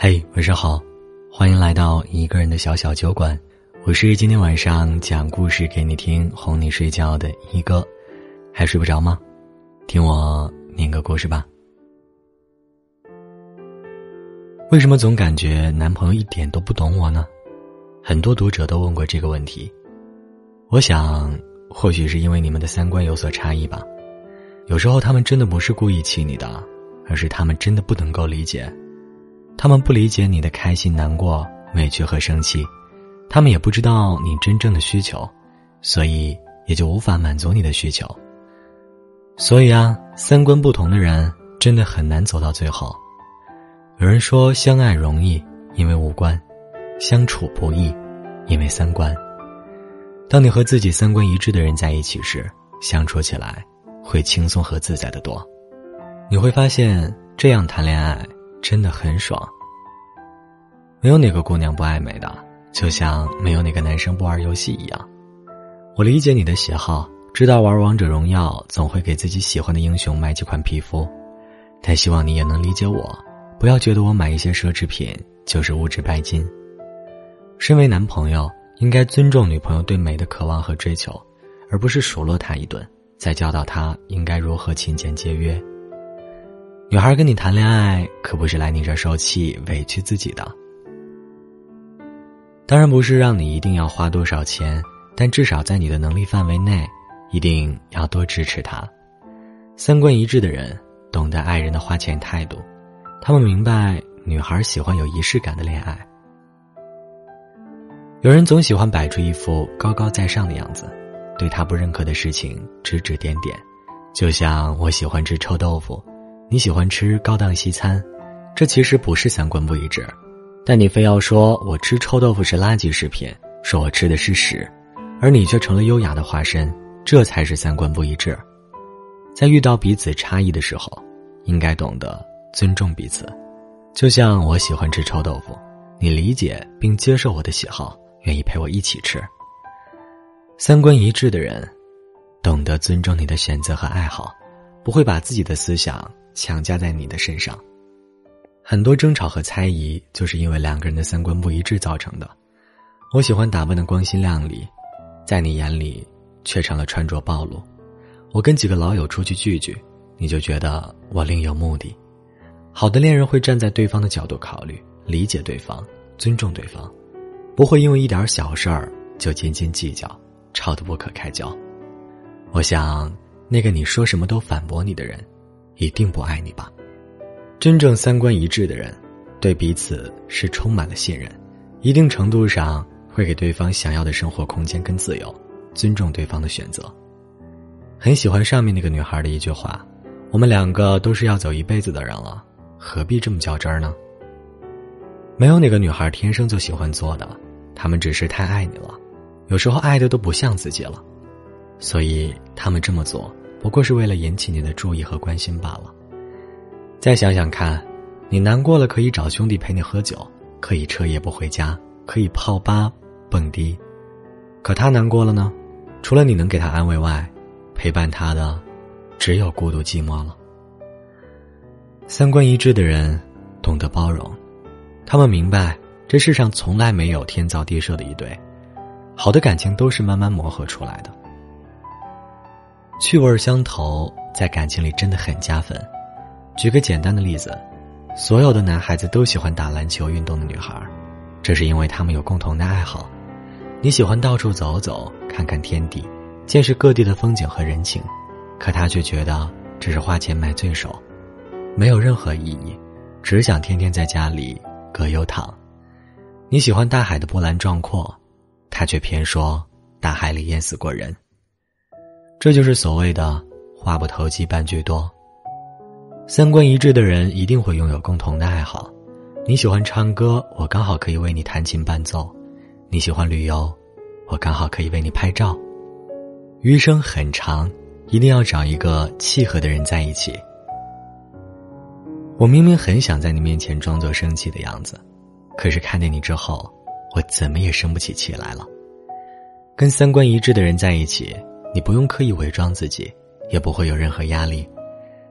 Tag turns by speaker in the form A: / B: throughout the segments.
A: 嘿，晚上好，欢迎来到一个人的小小酒馆。我是今天晚上讲故事给你听、哄你睡觉的一哥。还睡不着吗？听我念个故事吧。为什么总感觉男朋友一点都不懂我呢？很多读者都问过这个问题。我想，或许是因为你们的三观有所差异吧。有时候他们真的不是故意气你的，而是他们真的不能够理解。他们不理解你的开心、难过、委屈和生气，他们也不知道你真正的需求，所以也就无法满足你的需求。所以啊，三观不同的人真的很难走到最后。有人说，相爱容易，因为五官；相处不易，因为三观。当你和自己三观一致的人在一起时，相处起来会轻松和自在的多。你会发现，这样谈恋爱。真的很爽。没有哪个姑娘不爱美的，就像没有哪个男生不玩游戏一样。我理解你的喜好，知道玩王者荣耀总会给自己喜欢的英雄买几款皮肤，但希望你也能理解我，不要觉得我买一些奢侈品就是物质拜金。身为男朋友，应该尊重女朋友对美的渴望和追求，而不是数落她一顿，再教导她应该如何勤俭节约。女孩跟你谈恋爱，可不是来你这受气、委屈自己的。当然不是让你一定要花多少钱，但至少在你的能力范围内，一定要多支持他。三观一致的人，懂得爱人的花钱态度，他们明白女孩喜欢有仪式感的恋爱。有人总喜欢摆出一副高高在上的样子，对他不认可的事情指指点点，就像我喜欢吃臭豆腐。你喜欢吃高档西餐，这其实不是三观不一致，但你非要说我吃臭豆腐是垃圾食品，说我吃的是屎，而你却成了优雅的化身，这才是三观不一致。在遇到彼此差异的时候，应该懂得尊重彼此。就像我喜欢吃臭豆腐，你理解并接受我的喜好，愿意陪我一起吃。三观一致的人，懂得尊重你的选择和爱好，不会把自己的思想。强加在你的身上，很多争吵和猜疑就是因为两个人的三观不一致造成的。我喜欢打扮的光鲜亮丽，在你眼里却成了穿着暴露。我跟几个老友出去聚聚，你就觉得我另有目的。好的恋人会站在对方的角度考虑，理解对方，尊重对方，不会因为一点小事儿就斤斤计较，吵得不可开交。我想，那个你说什么都反驳你的人。一定不爱你吧？真正三观一致的人，对彼此是充满了信任，一定程度上会给对方想要的生活空间跟自由，尊重对方的选择。很喜欢上面那个女孩的一句话：“我们两个都是要走一辈子的人了，何必这么较真儿呢？”没有哪个女孩天生就喜欢做的，她们只是太爱你了，有时候爱的都不像自己了，所以她们这么做。不过是为了引起你的注意和关心罢了。再想想看，你难过了可以找兄弟陪你喝酒，可以彻夜不回家，可以泡吧、蹦迪。可他难过了呢？除了你能给他安慰外，陪伴他的只有孤独寂寞了。三观一致的人懂得包容，他们明白这世上从来没有天造地设的一对，好的感情都是慢慢磨合出来的。趣味相投，在感情里真的很加分。举个简单的例子，所有的男孩子都喜欢打篮球运动的女孩，这是因为他们有共同的爱好。你喜欢到处走走，看看天地，见识各地的风景和人情，可他却觉得这是花钱买罪受，没有任何意义，只想天天在家里葛优躺。你喜欢大海的波澜壮阔，他却偏说大海里淹死过人。这就是所谓的“话不投机半句多”。三观一致的人一定会拥有共同的爱好。你喜欢唱歌，我刚好可以为你弹琴伴奏；你喜欢旅游，我刚好可以为你拍照。余生很长，一定要找一个契合的人在一起。我明明很想在你面前装作生气的样子，可是看见你之后，我怎么也生不起气来了。跟三观一致的人在一起。你不用刻意伪装自己，也不会有任何压力，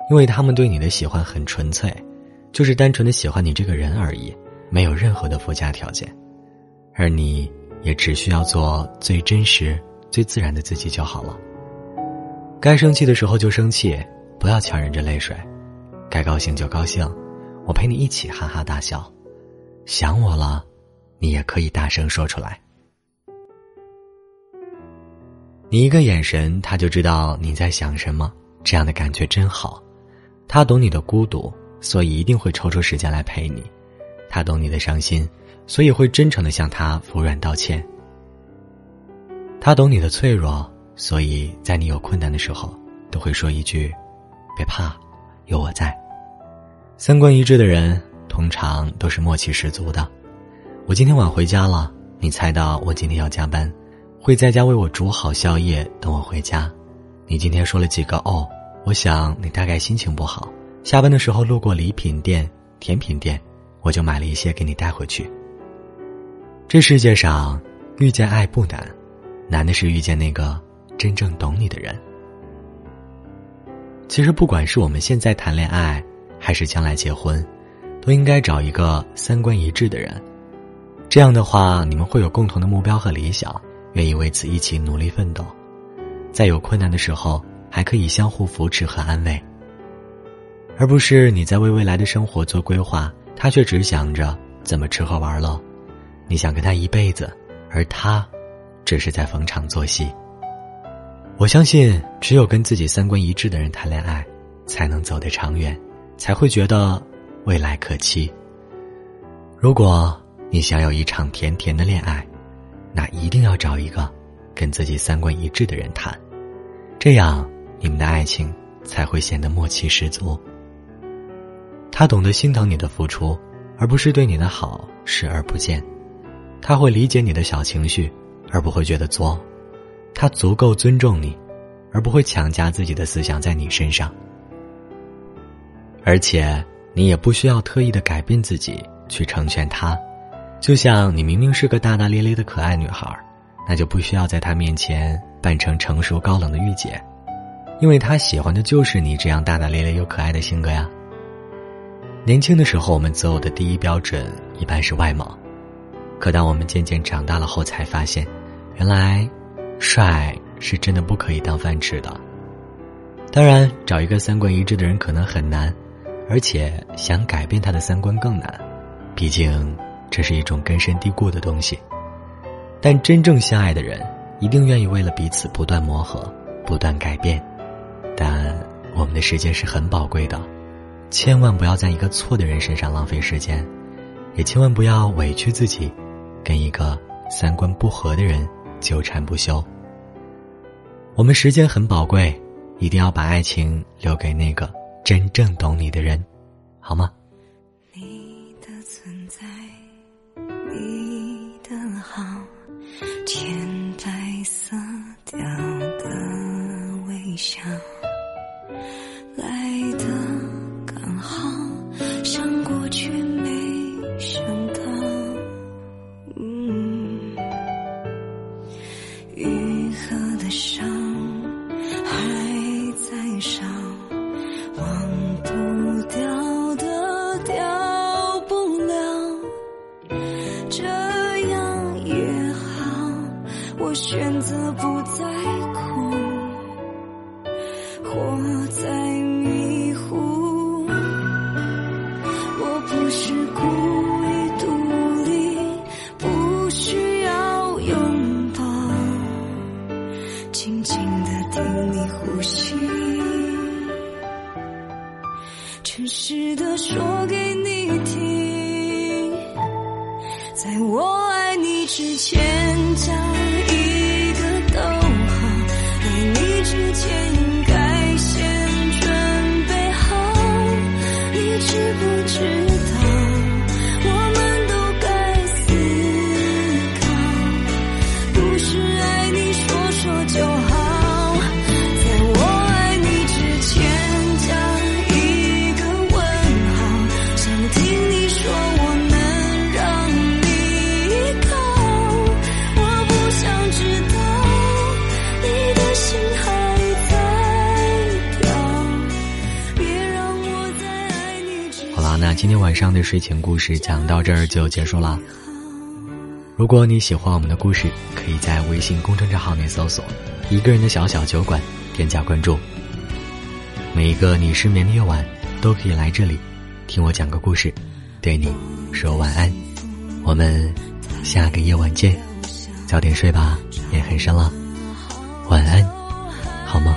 A: 因为他们对你的喜欢很纯粹，就是单纯的喜欢你这个人而已，没有任何的附加条件，而你也只需要做最真实、最自然的自己就好了。该生气的时候就生气，不要强忍着泪水；该高兴就高兴，我陪你一起哈哈大笑。想我了，你也可以大声说出来。你一个眼神，他就知道你在想什么，这样的感觉真好。他懂你的孤独，所以一定会抽出时间来陪你；他懂你的伤心，所以会真诚的向他服软道歉。他懂你的脆弱。所以在你有困难的时候，都会说一句：“别怕，有我在。”三观一致的人通常都是默契十足的。我今天晚回家了，你猜到我今天要加班，会在家为我煮好宵夜等我回家。你今天说了几个哦，我想你大概心情不好。下班的时候路过礼品店、甜品店，我就买了一些给你带回去。这世界上遇见爱不难，难的是遇见那个。真正懂你的人，其实不管是我们现在谈恋爱，还是将来结婚，都应该找一个三观一致的人。这样的话，你们会有共同的目标和理想，愿意为此一起努力奋斗，在有困难的时候还可以相互扶持和安慰，而不是你在为未来的生活做规划，他却只想着怎么吃喝玩乐。你想跟他一辈子，而他只是在逢场作戏。我相信，只有跟自己三观一致的人谈恋爱，才能走得长远，才会觉得未来可期。如果你想有一场甜甜的恋爱，那一定要找一个跟自己三观一致的人谈，这样你们的爱情才会显得默契十足。他懂得心疼你的付出，而不是对你的好视而不见；他会理解你的小情绪，而不会觉得作。他足够尊重你，而不会强加自己的思想在你身上。而且，你也不需要特意的改变自己去成全他。就像你明明是个大大咧咧的可爱女孩，那就不需要在他面前扮成成熟高冷的御姐，因为他喜欢的就是你这样大大咧咧又可爱的性格呀。年轻的时候，我们择偶的第一标准一般是外貌，可当我们渐渐长大了后，才发现，原来。帅是真的不可以当饭吃的。当然，找一个三观一致的人可能很难，而且想改变他的三观更难，毕竟这是一种根深蒂固的东西。但真正相爱的人，一定愿意为了彼此不断磨合、不断改变。但我们的时间是很宝贵的，千万不要在一个错的人身上浪费时间，也千万不要委屈自己，跟一个三观不合的人。纠缠不休。我们时间很宝贵，一定要把爱情留给那个真正懂你的人，好吗？
B: 悲伤今天晚上的睡前故事讲到这儿就结束了。如果你喜欢我们的故事，可以在微信公众账号内搜索“一个人的小小酒馆”，添加关注。每一个你失眠的夜晚，都可以来这里，听我讲个故事，对你说晚安。我们下个夜晚见，早点睡吧，也很深了，晚安，好梦。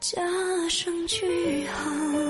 C: 加上句号。